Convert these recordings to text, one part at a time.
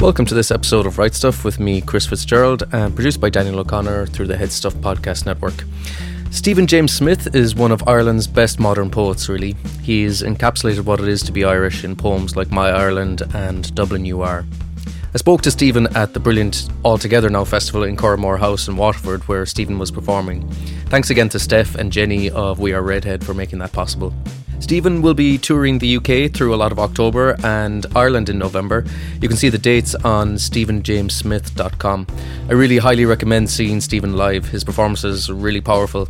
Welcome to this episode of Right Stuff with me, Chris Fitzgerald, and produced by Daniel O'Connor through the HeadStuff Podcast Network. Stephen James Smith is one of Ireland's best modern poets, really. He's encapsulated what it is to be Irish in poems like My Ireland and Dublin You Are. I spoke to Stephen at the brilliant All Together Now festival in Curraghmore House in Waterford, where Stephen was performing. Thanks again to Steph and Jenny of We Are Redhead for making that possible. Stephen will be touring the UK through a lot of October and Ireland in November. You can see the dates on stephenjamesmith.com. I really highly recommend seeing Stephen live. His performances are really powerful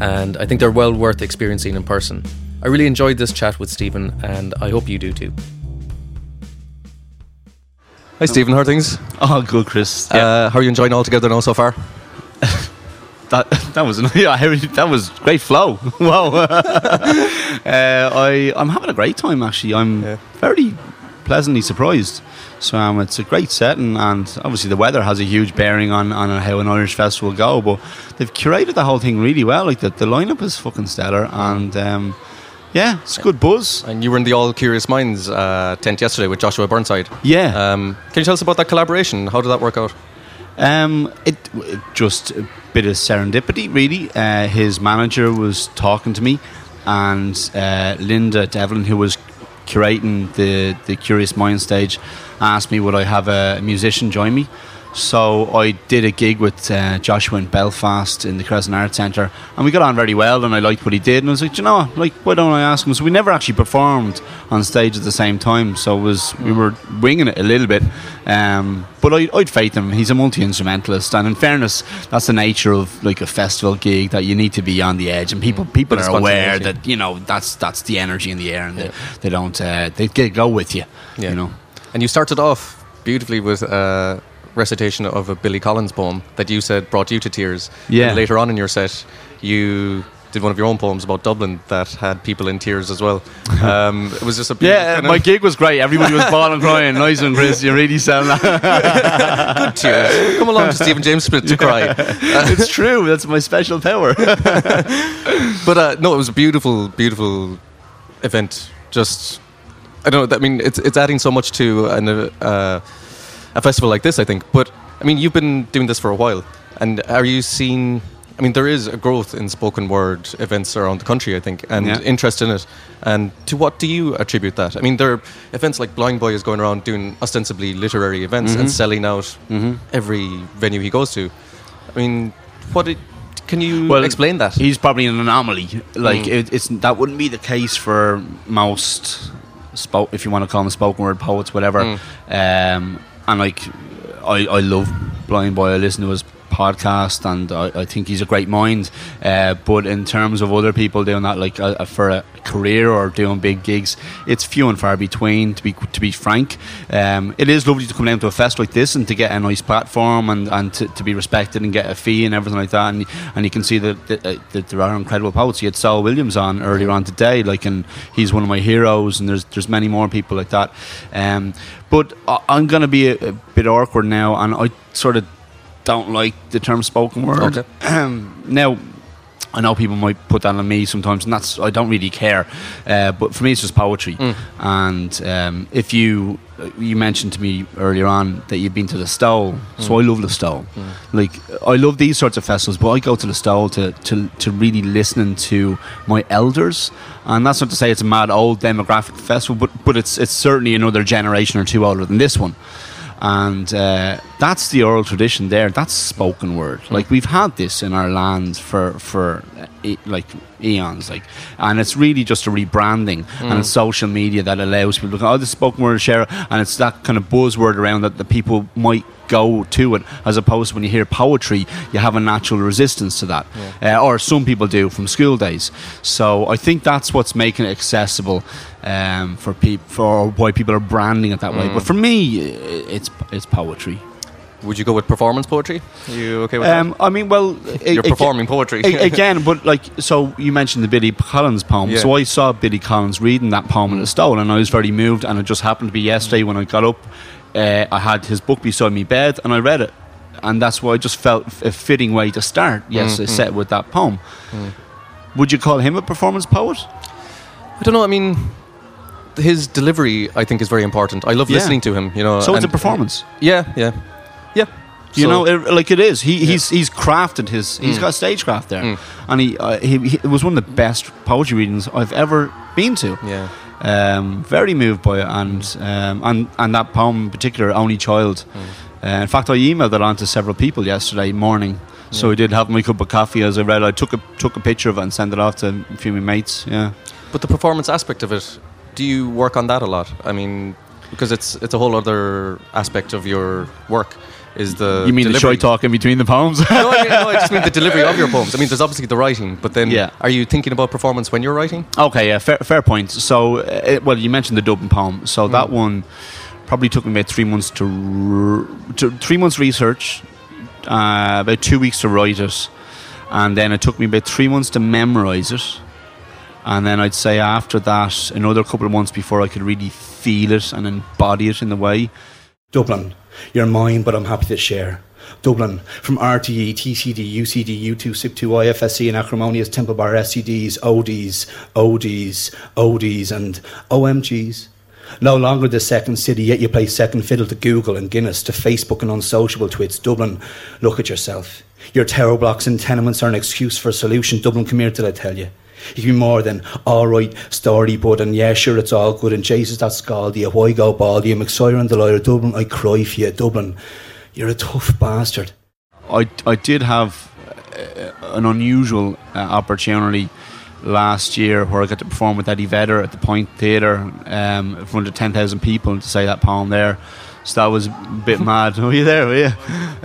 and I think they're well worth experiencing in person. I really enjoyed this chat with Stephen and I hope you do too. Hi Stephen, how are things? Oh, good, Chris. Yeah. Uh, how are you enjoying All Together Now so far? That that was yeah, that was great flow. wow. uh, I I'm having a great time actually. I'm Yeah. very pleasantly surprised. So um, it's a great setting, and obviously the weather has a huge bearing on, on how an Irish festival will go. But they've curated the whole thing really well. Like the, the lineup is fucking stellar, and um, yeah, it's good buzz. And you were in the All Curious Minds uh, tent yesterday with Joshua Burnside. Yeah. Um, can you tell us about that collaboration? How did that work out? Um, it, just a bit of serendipity, really. Uh, his manager was talking to me, and uh, Linda Devlin, who was curating the the Curious Mind stage, asked me would I have a musician join me. So I did a gig with uh, Joshua in Belfast in the Crescent Arts Centre, and we got on very well. And I liked what he did, and I was like, "Do you know, what? like, why don't I ask him? So we never actually performed on stage at the same time, so it was we were winging it a little bit. Um, but I, I'd faith him. He's a multi instrumentalist, and in fairness, that's the nature of like a festival gig that you need to be on the edge, and people people are aware that you know that's that's the energy in the air, and Yeah. they, they don't uh, they get go with you. Yeah. You know. And you started off beautifully with a recitation of a Billy Collins poem that you said brought you to tears. Yeah. And later on in your set, you did one of your own poems about Dublin that had people in tears as well. Um, it was just a Yeah, my gig was great. Everybody was bawling, crying. noise and Chris. You really sound that. tears. Come along to Stephen James Smith to cry. it's true. That's my special power. But uh, no, it was a beautiful, beautiful event. Just, I don't know. I mean, it's it's adding so much to an, uh, a festival like this. I think. But I mean, you've been doing this for a while, and are you seeing? I mean, there is a growth in spoken word events around the country. I think, and Yeah. interest in it. And to what do you attribute that? I mean, there are events like Blind Boy is going around doing ostensibly literary events Mm-hmm. and selling out every venue he goes to. I mean, what? It, can you well, explain that? He's probably an anomaly. Like Mm. it, it's that wouldn't be the case for most spoke if you want to call them spoken word poets, whatever. Mm. Um, and like I, I love Blind Boy. I listen to his podcast, and I, I think he's a great mind. Uh, but in terms of other people doing that, like uh, for a career or doing big gigs, it's few and far between. To be to be frank, um, it is lovely to come down to a fest like this and to get a nice platform and, and to, to be respected and get a fee and everything like that. And and you can see that, that, uh, that there are incredible poets. You had Saul Williams on earlier on today, like, and he's one of my heroes. And there's there's many more people like that. Um, but I'm going to be a, a bit awkward now, and I sort of don't like the term spoken word. Okay. now, I know people might put that on me sometimes, and that's I don't really care. Uh, but for me, it's just poetry. And um, if you you mentioned to me earlier on that you've been to the Stole, so I love the Stole. Like I love these sorts of festivals, but I go to the Stole to to to really listening to my elders. And that's not to say it's a mad old demographic festival, but but it's it's certainly another generation or two older than this one and uh, that's the oral tradition there. That's spoken word. Like we've had this in our land for for e- like eons like and it's really just a rebranding and it's social media that allows people to go oh this spoken word share it," and it's that kind of buzzword around that the people might go to it as opposed to when you hear poetry you have a natural resistance to that. Uh, or some people do from school days. So I think that's what's making it accessible um, for people for why people are branding it that way. But for me it's it's poetry Would you go with performance poetry? Are you okay with um, I mean well? You're performing poetry. again but like so you mentioned the Billy Collins poem Yeah. so I saw Billy Collins reading that poem in the stone and I was very moved and it just happened to be yesterday when I got up uh, I had his book beside me bed and I read it and that's why I just felt a fitting way to start yes a set with that poem would you call him a performance poet I don't know. I mean, his delivery, I think, is very important. I love Yeah. listening to him. You know, So it's a performance. Yeah, yeah. You So- know, it, like it is. He, he's he's crafted his. He's got stagecraft there, Mm. and he, uh, he he it was one of the best poetry readings I've ever been to. yeah. Um, very moved by it, and um, and and that poem in particular, "Only Child." Mm. Uh, in fact, I emailed it on to several people yesterday morning. So I did have my cup of coffee as I read. I took a took a picture of it and sent it off to a few of my mates. Yeah. But the performance aspect of it, do you work on that a lot? I mean, because it's it's a whole other aspect of your work. Is the you mean the delivery. shy talk in between the poems? no, I no, I just mean the delivery of your poems. I mean, there's obviously the writing, but then Yeah. are you thinking about performance when you're writing? Okay, yeah, fair, fair point. So, uh, well, you mentioned the Dublin poem. So that one probably took me about three months to, r- to three months research, uh, about two weeks to write it, and then it took me about three months to memorize it, and then I'd say after that another couple of months before I could really feel it and embody it in the way. Dublin, you're mine, but I'm happy to share. Dublin, from RTE, TCD, UCD, U2, SIPTU, IFSC, and acrimonious Temple Bar SCDs, ODs, ODs, ODs, and OMGs. No longer the second city, yet you play second fiddle to Google and Guinness, to Facebook and unsociable twits. Dublin, look at yourself. Your tower blocks and tenements are an excuse for a solution. Dublin, come here till I tell you. You can be more than alright, storyboard, and yeah, sure, it's all good. And Jesus, that's scaldy. You why go baldy? Excited and delighted. Dublin, I cry for you. Dublin, you're a tough bastard. I, I did have uh, an unusual uh, opportunity last year where I got to perform with Eddie Vedder at the Point Theatre um, in front of 10,000 people to say that poem there. So that was a bit mad. Were you there? Were you?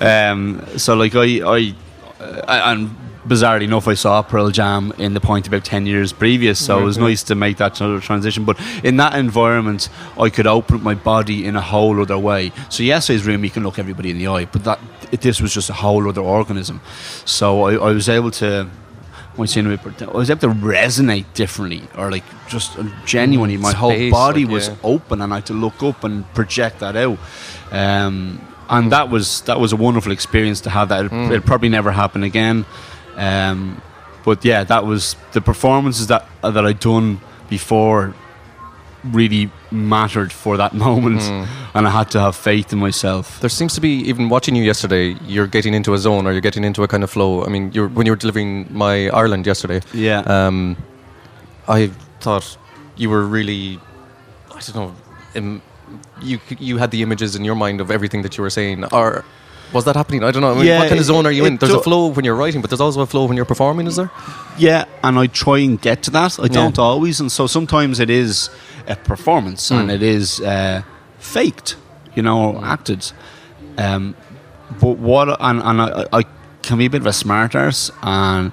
Um, so, like, I, I, uh, and bizarrely enough, I saw Pearl Jam in the Point about 10 years previous. So it was nice to make that transition. But in that environment, I could open up my body in a whole other way. So, yesterday's room, you can look everybody in the eye, but that it, this was just a whole other organism. So I, I was able to. I was able to resonate differently, or like just genuinely, my whole body like, was yeah. open, and I had to look up and project that out. Um, and that was that was a wonderful experience to have that. It, Mm. it'll probably never happen again. Um, but yeah, that was the performances that that I'd done before really mattered for that moment, Mm. and I had to have faith in myself. There seems to be even watching you yesterday. You're getting into a zone, or you're getting into a kind of flow. I mean, you're, when you were delivering my Ireland yesterday, Yeah. um, I thought you were really, I don't know, Im- you you had the images in your mind of everything that you were saying. Or was that happening? I don't know. I mean, Yeah, what kind of zone are you in? There's a flow when you're writing, but there's also a flow when you're performing. Is there? Yeah, and I try and get to that. I don't always, and so sometimes it is a performance and Mm. it is uh, faked, you know, or acted. Um, but what, and, and I, I can be a bit of a smart arse, and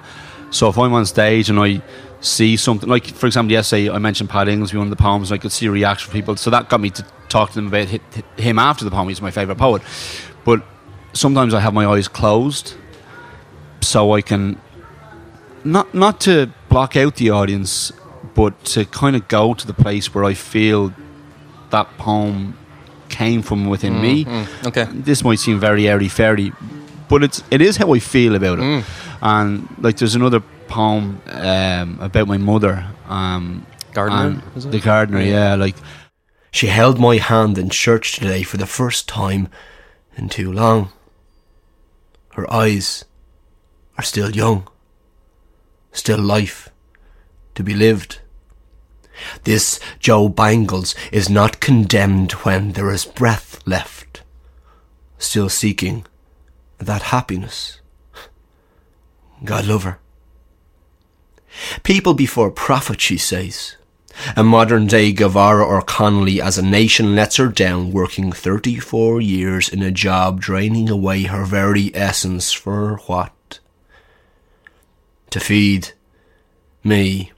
so if I'm on stage and I see something, like for example, yesterday I mentioned Pat Ingoldsby, one of the poems, and I could see a reaction from people, so that got me to talk to them about hi- hi- him after the poem. He's my favourite poet. But sometimes I have my eyes closed so I can not not to block out the audience, but to kind of go to the place where I feel that poem came from within me. Mm, okay. This might seem very airy fairy, but it's it is how I feel about it. Mm. And like, there's another poem um, about my mother, um, Gardener, and is it? the gardener. Yeah, like She held my hand in church today for the first time in too long. Her eyes are still young, still life to be lived. This Joe Bangles is not condemned when there is breath left, still seeking that happiness. God love her. People before profit, she says. A modern day Guevara or Connolly as a nation lets her down, working 34 years in a job draining away her very essence for what? To feed me,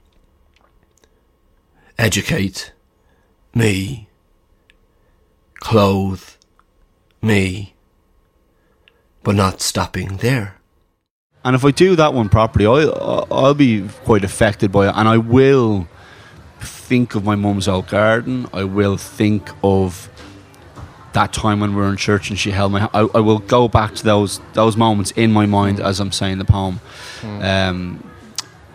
educate me, clothe me, but not stopping there. And if I do that one properly, I, I'll be quite affected by it, and I will think of my mum's old garden. I will think of that time when we were in church and she held my. I, I will go back to those those moments in my mind as I'm saying the poem, hmm. um,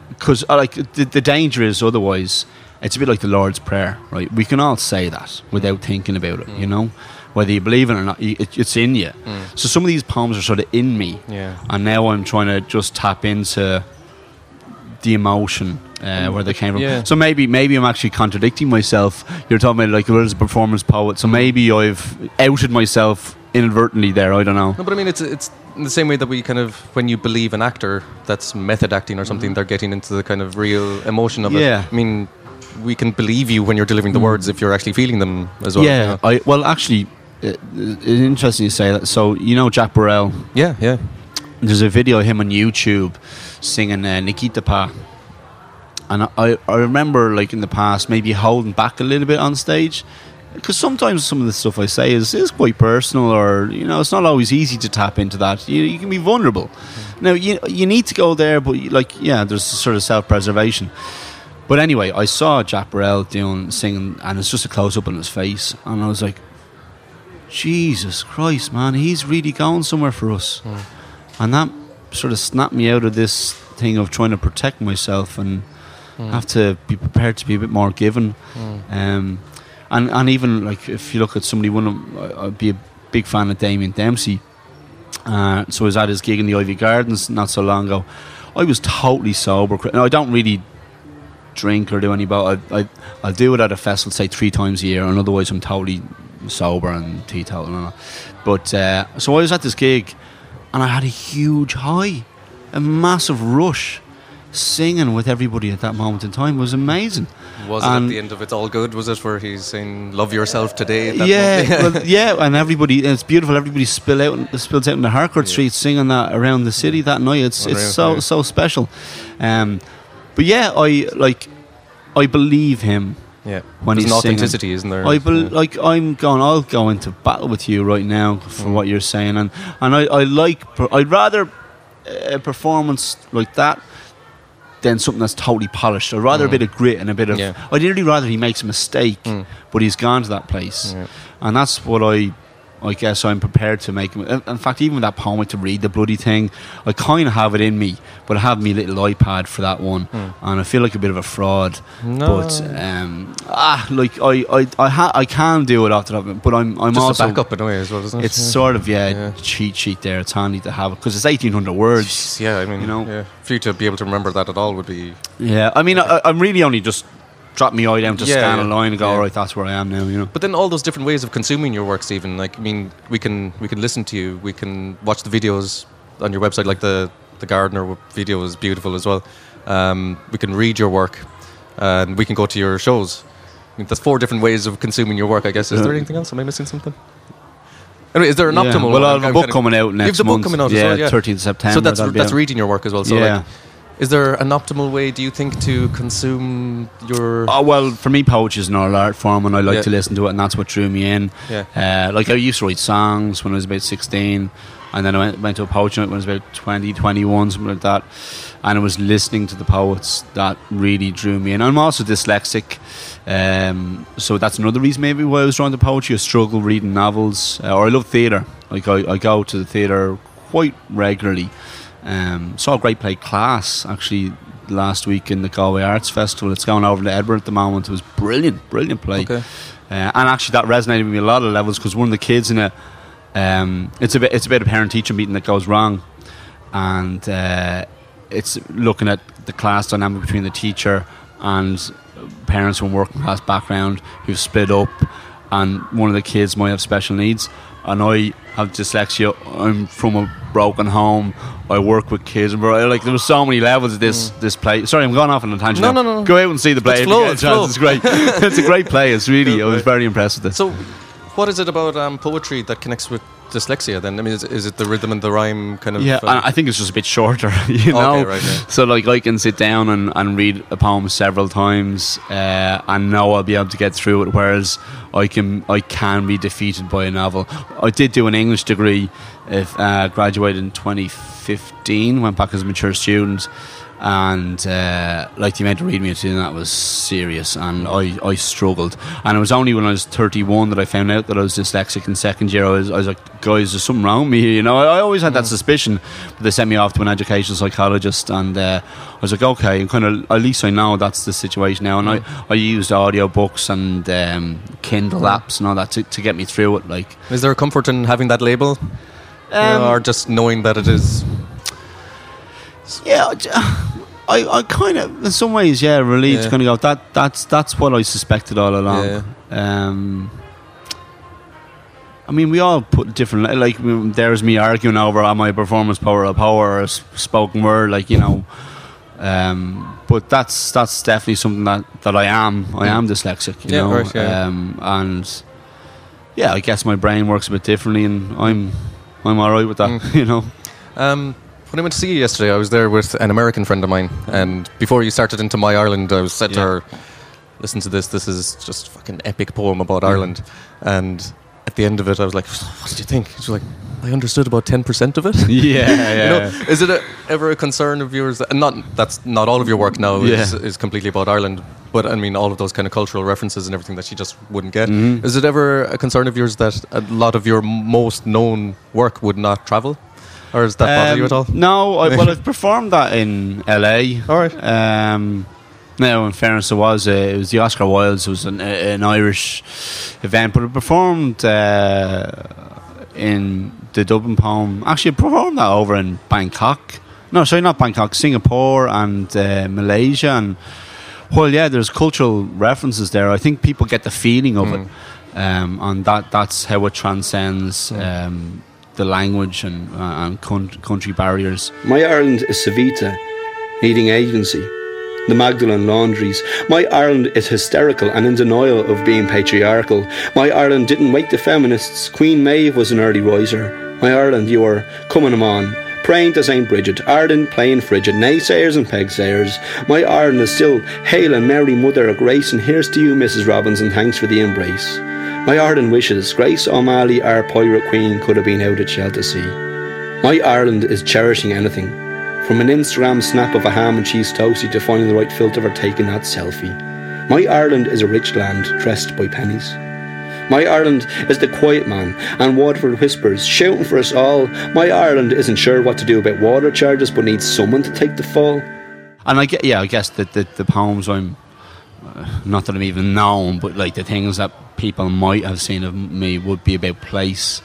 because like the, the danger is otherwise. it's a bit like the Lord's Prayer, right? We can all say that hmm. without thinking about it, you hmm. know? Whether you believe it or not, it, it's in you. So some of these poems are sort of in me. Yeah. And now I'm trying to just tap into the emotion uh, where they came from. Yeah. So maybe maybe I'm actually contradicting myself. You're talking about like well, as a performance poet, so maybe I've outed myself inadvertently there. I don't know. No, but I mean, it's it's in the same way that we kind of when you believe an actor that's method acting or something, they're getting into the kind of real emotion of Yeah. it. I mean, we can believe you when you're delivering the words if you're actually feeling them as well. yeah, you know? I well actually, it, it's interesting you say that. So you know Jacques Brel. yeah, yeah. There's a video of him on YouTube singing uh, Ne me quitte pas. And I, I remember, like in the past, maybe holding back a little bit on stage. Because sometimes some of the stuff I say is, is quite personal, or, you know, it's not always easy to tap into that. You, you can be vulnerable. Mm. Now, you, you need to go there, but, you- like, yeah, there's sort of self preservation. But anyway, I saw Jacques Brel doing singing, and it's just a close up on his face. And I was like, Jesus Christ, man, he's really going somewhere for us mm. and that sort of snapped me out of this thing of trying to protect myself and have to be prepared to be a bit more given. Um, and and even like if you look at somebody, one of I- I'd be a big fan of Damien Dempsey. Uh, so I was at his gig in the Iveagh Gardens not so long ago. I was totally sober. Now, I don't really drink or do any, but I, I I'll do it at a festival say three times a year, and otherwise I'm totally sober and teetotal and all. But uh, so I was at this gig, and I had a huge high, a massive rush, singing with everybody at that moment in time was amazing. Was it at And- the end of It's All Good? Was it where he's saying, Love yourself today? at that yeah, well, yeah, and everybody, it's beautiful. Everybody spill out, spills out in the Harcourt Street singing that around the city that night. It's it's so yeah. so special. Um, but yeah, I like, I believe him yeah. when There's he's an singing. authenticity, isn't there? I bel Yeah. like I'm going. I'll go into battle with you right now for Mm. what you're saying, and and I, I like. I'd rather a performance like that than something that's totally polished. I'd rather a bit of grit and a bit of. Mm. Yeah. I'd really rather he makes a mistake, Mm. but he's gone to that place, Yeah. and that's what I. I guess I'm prepared to make. In fact, even with that poem to read the bloody thing, I kind of have it in me, but I have my little iPad for that one, and I feel like a bit of a fraud. No. But um, ah, like I, I, I, ha- I can do it after that, but I'm, I'm Just also a backup in a way as well, isn't it? It's yeah. sort of yeah, Yeah. cheat sheet there. It's handy to have it because it's 1800 words. Yeah, I mean, you know. yeah. for you to be able to remember that at all would be Yeah, I mean, I, I'm really only just drop me eye down to Yeah, scan yeah, a line and go, yeah. all right, that's where I am now. You know. But then all those different ways of consuming your work, Stephen. Like, I mean, we can we can listen to you. We can watch the videos on your website. Like the the gardener video is beautiful as well. Um, we can read your work, and we can go to your shows. I mean, there's four different ways of consuming your work. I guess. Is there anything else? Am I missing something? Anyway, is there an Yeah. optimal? Well. I have a book coming out You next have the book month. coming out yeah, as well. Yeah, 13th September. So that's that's reading your work as well. So yeah. like, is there an optimal way? Do you think to consume your? Oh well, for me, poetry is an oral art form, and I like Yeah. to listen to it, and that's what drew me in. Yeah. Uh, like I used to write songs when I was about sixteen, and then I went, went to a poetry night when I was about 20, 21, something like that. And I was listening to the poets that really drew me in. I'm also dyslexic, um, so that's another reason maybe why I was drawn to poetry. I struggle reading novels, uh, or I love theatre. Like I, I go to the theatre quite regularly. Um, saw a great play, Class, actually last week in the Galway Arts Festival. It's going over to Edinburgh at the moment. It was brilliant, brilliant play. Okay. Uh, and actually, that resonated with me a lot of levels because one of the kids in it, um, it's a bit, it's a parent teacher meeting that goes wrong, and uh, it's looking at the class dynamic between the teacher and parents from working class background who've split up, and one of the kids might have special needs, and I have dyslexia. I'm from a broken home. I work with kids, and bro- like there were so many levels of this this play. Sorry, I'm going off on a tangent. Mm. No, now. no, no. Go out and see the play. You flow, let's flow. It's great. it's a great play. It's really. I was very impressed with it. So, what is it about um, poetry that connects with dyslexia? Then I mean, is, is it the rhythm and the rhyme kind of? Yeah, and I think it's just a bit shorter, you know. Okay, right, yeah. So like I can sit down and, and read a poem several times uh, and know I'll be able to get through it. Whereas I can I can be defeated by a novel. I did do an English degree, if uh, graduated in 2015, went back as a mature student, and uh, like the amount of reading me doing that was serious, and I, I struggled. And it was only when I was 31 that I found out that I was dyslexic in second year. I was, I was like, guys, there's something wrong with me here. You know, I, I always had that suspicion, but they sent me off to an educational psychologist, and uh, I was like, okay, kind of at least I know that's the situation now. And I, I used audio books and um, Kindle apps and all that to, to get me through it. Like, Is there a comfort in having that label? You know, Um, or just knowing that it is. Yeah, I, I kind of, in some ways, yeah, relieved Yeah. to kind of go. That that's that's what I suspected all along. Yeah. Um, I mean, we all put different. Like, there's me arguing over am I a performance power or a power or spoken word, like you know. Um, but that's that's definitely something that, that I am. I am dyslexic, you Yeah, know. right, yeah. Um, and yeah, I guess my brain works a bit differently, and I'm I'm all right with that, Mm. you know. Um, when I went to see you yesterday, I was there with an American friend of mine, and before you started into My Ireland, I was said to her, "Listen to this. This is just a fucking epic poem about. Ireland." And at the end of it, I was like, "What did you think?" She's like, "I understood about ten percent of it." Yeah, You know, is it a, ever a concern of yours? That, and not that's not all of your work now is, Yeah. is completely about Ireland, but I mean all of those kind of cultural references and everything that she just wouldn't get. Mhm. Is it ever a concern of yours that a lot of your most known work would not travel, or does that bother you at Um, all? No, I, well, I've performed that in LA. All right. Um, now, in fairness, it was uh, it was the Oscar Wildes. It was an, an Irish event, but I performed uh, in the Dublin poem. Actually, I performed that over in Bangkok. No, sorry, not Bangkok, Singapore and uh, Malaysia. And well, yeah, there's cultural references there. I think people get the feeling of Mm. it, um, and that that's how it transcends. Um, the language and, uh, and coun- country barriers. My Ireland is Savita, needing agency. The Magdalen laundries. My Ireland is hysterical and in denial of being patriarchal. My Ireland didn't wake the feminists. Queen Maeve was an early riser. My Ireland, you are coming 'em on. Praying to St. Bridget, ardent, playing frigid, naysayers and pegsayers. My Ireland is still Hail and Mary, Mother of Grace, and here's to you, Mrs. Robinson, thanks for the embrace. My Ireland wishes Grace O'Malley, our pirate queen, could have been out at Shelter Sea. My Ireland is cherishing anything, from an Instagram snap of a ham and cheese toastie to finding the right filter for taking that selfie. My Ireland is a rich land dressed by pennies. My Ireland is the quiet man, and Waterford whispers, shouting for us all. My Ireland isn't sure what to do about water charges, but needs someone to take the fall. And I get, yeah, I guess that the, the poems I'm, not that I'm even known, but like the things that people might have seen of me would be about place.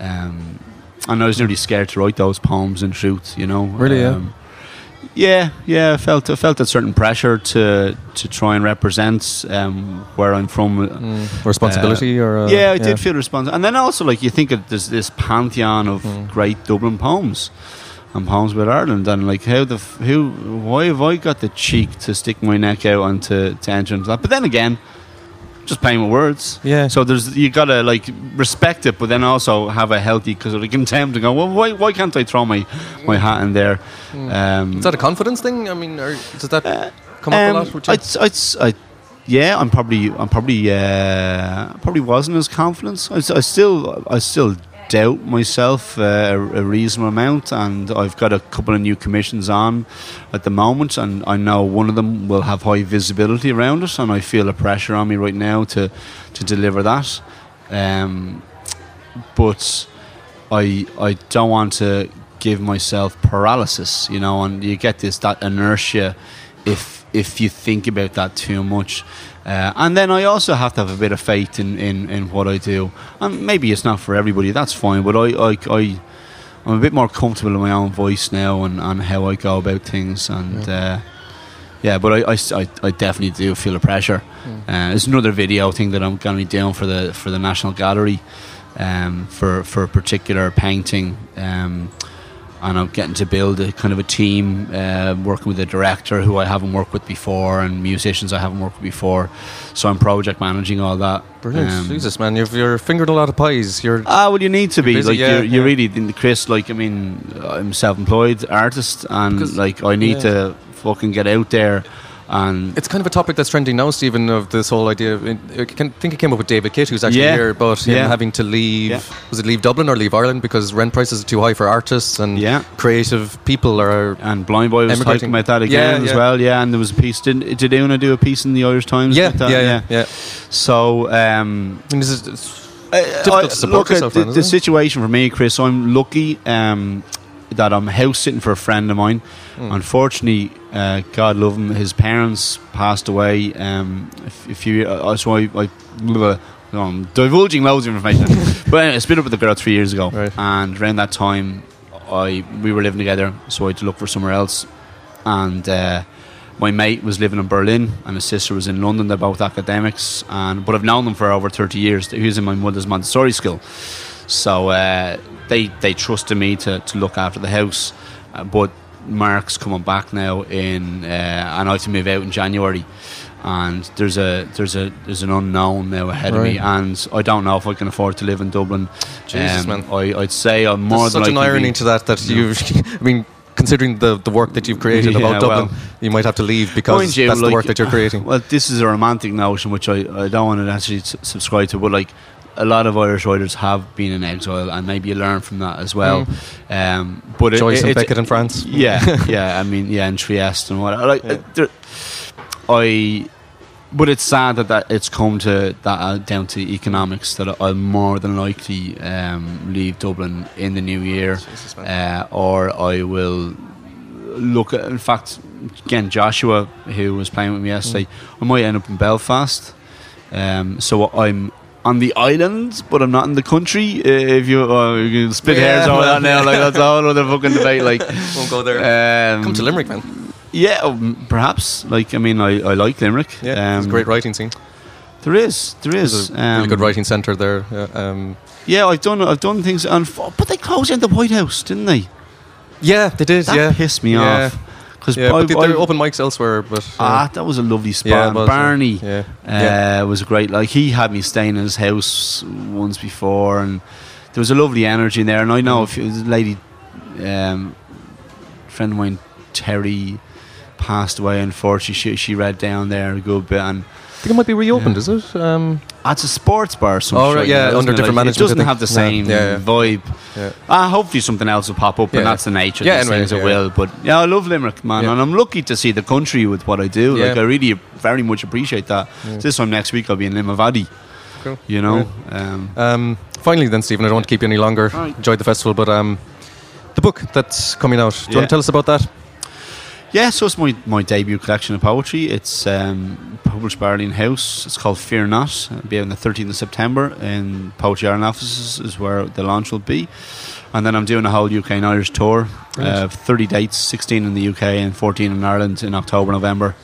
Um, and I was nearly scared to write those poems. In truth, you know. Really, yeah? Um, yeah, yeah. I felt I felt a certain pressure to to try and represent um, where I'm from. Mm. Responsibility, or uh, yeah, I did feel responsible. And then also, like, you think of this, this pantheon of Mm. great Dublin poems and poems about Ireland, and like, how the f- who, why have I got the cheek to stick my neck out and to, to enter into that? But then again, just playing with words. Yeah. So there's you gotta like respect it, but then also have a healthy because of contempt and go, well, why, why can't I throw my, my hat in there? Um, Is that a confidence thing? I mean, or does that come up a um, lot with you? I'd, I'd, yeah, I'm probably, I'm probably, uh, probably wasn't as confident. I still, I still doubt myself uh, a, a reasonable amount, and I've got a couple of new commissions on at the moment, and I know one of them will have high visibility around it, and I feel a pressure on me right now to, to deliver that. Um, but I, I don't want to give myself paralysis, you know, and you get this that inertia if if you think about that too much. Uh, and then I also have to have a bit of faith in, in, in what I do. And maybe it's not for everybody, that's fine, but I, I, I, I'm a bit more comfortable in my own voice now and, and how I go about things. And uh, yeah, but I, I, I, definitely do feel the pressure. Uh, there's another video thing that I'm going to be doing for the, for the National Gallery um, for, for a particular painting. Um, and I'm getting to build a kind of a team, uh, working with a director who I haven't worked with before, and musicians I haven't worked with before. So I'm project managing all that. Brilliant, Um, Jesus, man! You've you're fingered a lot of pies. You're Ah, well, you need to be busy, like yeah, you're, yeah. really Chris. Like, I mean, I'm self-employed artist, and 'Cause- like I need yeah. to fucking get out there and It's kind of a topic that's trending now, Stephen, of this whole idea. Of, I think it came up with David Kitt, who's actually Yeah. here, but him Yeah. having to leave. Yeah. Was it leave Dublin or leave Ireland because rent prices are too high for artists and Yeah. creative people are. and Blind Boy was Emigrating. talking about that again as well. Yeah, and there was a piece. Did did Una do a piece in the Irish Times? Yeah, that? yeah, yeah, yeah. So. Um, this is, it's Uh, difficult to support look at yourself the, the situation for me, Chris. I'm lucky um, that I'm house sitting for a friend of mine. Hmm. Unfortunately, uh, God love him, his parents passed away um, a, few. Uh, so I, I blah, I'm divulging loads of information. but anyway, I split up with the girl three years ago, Right. and around that time, I we were living together, so I had to look for somewhere else, and. Uh, my mate was living in Berlin and his sister was in London. They're both academics, and but I've known them for over thirty years. He was in my mother's Montessori school, so uh, they they trusted me to, to look after the house. Uh, but Mark's coming back now in, uh, and I have to move out in January. And there's a there's a there's an unknown now ahead of me, and I don't know if I can afford to live in Dublin. Jesus, man. I, I'd say I'm more There's than such an irony be- to that that you. I mean, considering the the work that you've created Yeah, about Dublin, well. you might have to leave because you, that's the work that you're creating. Well, this is a romantic notion which I, I don't want to actually subscribe to, but like a lot of Irish writers have been in exile, and maybe you learn from that as well. Um, but it- Joyce it, and it's- Beckett in France. yeah, yeah. I mean, yeah, in Trieste and what. Like, Yeah. uh, there, I. But it's sad that, that it's come to that uh, down to economics that I'll more than likely um, leave Dublin in the new year, uh, or I will look at. In fact, again, Joshua, who was playing with me yesterday, I might end up in Belfast. Um, so I'm on the island, but I'm not in the country. Uh, if you, uh, you can split Yeah, hairs over that now, like that's a whole other fucking debate. Like, Won't go there. um, Come to Limerick, man. yeah, um, perhaps. Like, I mean, I, I like Limerick. Yeah, um, it's a great writing scene. There is, there is. is. a really um, good writing centre there. Yeah, um, Yeah, I've done, I've done things, on, but they closed down the White House, didn't they? yeah, they did. That yeah, pissed me Yeah. off. Because yeah, but there are open mics elsewhere. But uh, ah, that was a lovely spot. yeah, was. Barney Yeah, uh, yeah. was great. Like he had me staying in his house once before, and there was a lovely energy in there. And I know if it was a lady, um, friend of mine, Terry, passed away. Unfortunately, she she read down there a good bit, and I think it might be reopened. Is it? Um, It's a sports bar, some Oh, right, shit, yeah, under different Like, management, It doesn't have the same Yeah, yeah. vibe. yeah. Ah, hopefully something else will pop up, Yeah. and that's the nature of Yeah, these anyway, things. It yeah. will, but yeah, I love Limerick, man, Yeah. and I'm lucky to see the country with what I do. Like, I really very much appreciate that. This time next week, I'll be in Limavady. Cool. You know, um, Um, finally, then, Stephen, I don't want to keep you any longer. Right. Enjoyed the festival, but um, the book that's coming out. Do you Yeah. want to tell us about that? Yeah. So it's my my debut collection of poetry. It's um, published by Arlen House. It's called Fear Not. It'll be on the 13th of September in Poetry Ireland offices is where the launch will be. And then I'm doing a whole UK and Irish tour. Uh, 30 dates, 16 in the UK and 14 in Ireland in October, November.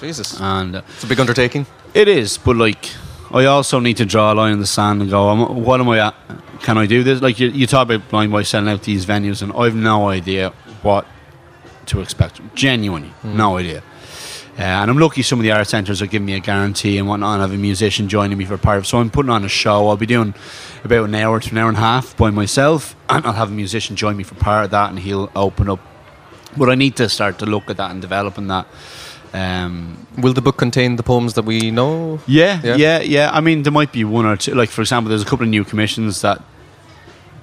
Jesus, And uh, it's a big undertaking. it is, but like, I also need to draw a line in the sand and go, what am I at? Can I do this? Like, you, you talk about Blind Boy selling out these venues, and I've no idea what to expect. Genuinely, no idea. Uh, and I'm lucky some of the art centres are giving me a guarantee and whatnot. I have a musician joining me for part of So I'm putting on a show. I'll be doing about an hour to an hour and a half by myself. And I'll have a musician join me for part of that and he'll open up. But I need to start to look at that and developing that. Um, Will the book contain the poems that we know? yeah, Yeah. yeah, yeah, I mean, there might be one or two. Like, for example, there's a couple of new commissions that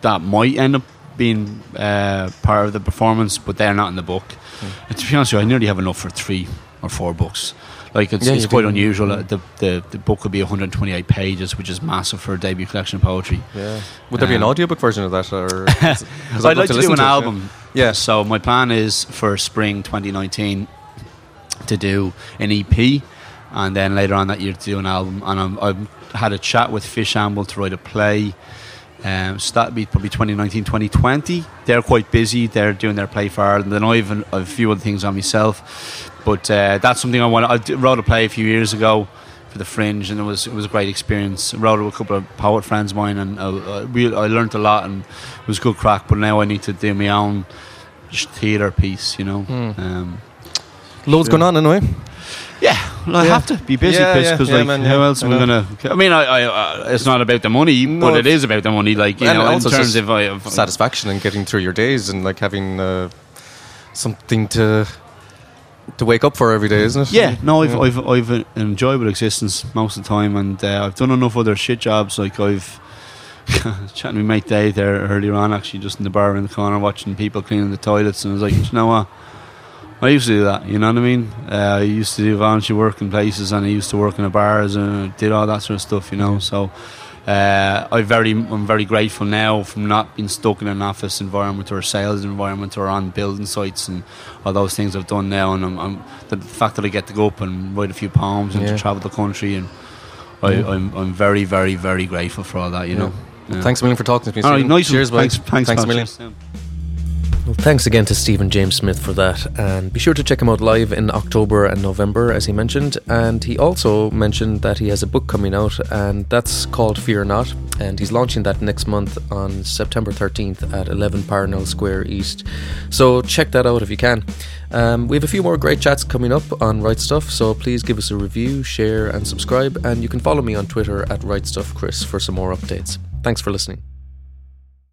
that might end up being uh, part of the performance, but they're not in the book. Hmm. And to be honest with you, I nearly have enough for three or four books. Like, it's, Yeah, it's quite do. unusual. Uh, The, the the book will be 128 pages, which is massive for a debut collection of poetry. Yeah. Would there be an Um, audiobook version of that, or? 'cause I'd love like to, do listen an it, yeah. album. Yeah. So my plan is for spring 2019 to do an EP, and then later on that year to do an album. And I'm, I've had a chat with Fishamble to write a play. Um, so that'd be probably 2019, 2020. They're quite busy. They're doing their play for Ireland. And I've a, a few other things on myself. But uh, that's something I want. I wrote a play a few years ago for the Fringe, and it was it was a great experience. I wrote it with a couple of poet friends of mine, and uh, uh, we, I learned a lot, and it was good crack. But now I need to do my own theatre piece, you know. Hmm. Um, Loads going on anyway. yeah, well, I Yeah. have to be busy, Yeah, yeah, because yeah, like, man, how yeah, else am I I gonna? I mean, I, I, uh, it's not about the money, No, but it is about the money. Like you know, in terms of, I, of Satisfaction and getting through your days and like having uh, something to to wake up for every day, isn't it? Yeah, no, I've, I've, I've an enjoyable existence most of the time, and uh, I've done enough other shit jobs. Like I've chatting with mate Dave there earlier on, actually, just in the bar in the corner, watching people cleaning the toilets, and I was like, you know what? I used to do that, you know what I mean? Uh, I used to do volunteer work in places, and I used to work in the bars and did all that sort of stuff, you know. So uh, I very, I'm very grateful now from not being stuck in an office environment or a sales environment or on building sites and all those things I've done now. And I'm, I'm the fact that I get to go up and write a few poems and Yeah. to travel the country, and I, Yeah. I'm, I'm very, very, very grateful for all that, you Yeah. know. Yeah. Thanks a million for talking to me. All right, nice. Cheers, bud. thanks, thanks, thanks a million. Well, thanks again to Stephen James Smith for that, and be sure to check him out live in October and November, as he mentioned. And he also mentioned that he has a book coming out, and that's called Fear Not, and he's launching that next month on September 13th at 11 Parnell Square East. So check that out if you can. Um, we have a few more great chats coming up on Right Stuff, so please give us a review, share, and subscribe. And you can follow me on Twitter at Right Stuff Chris for some more updates. Thanks for listening.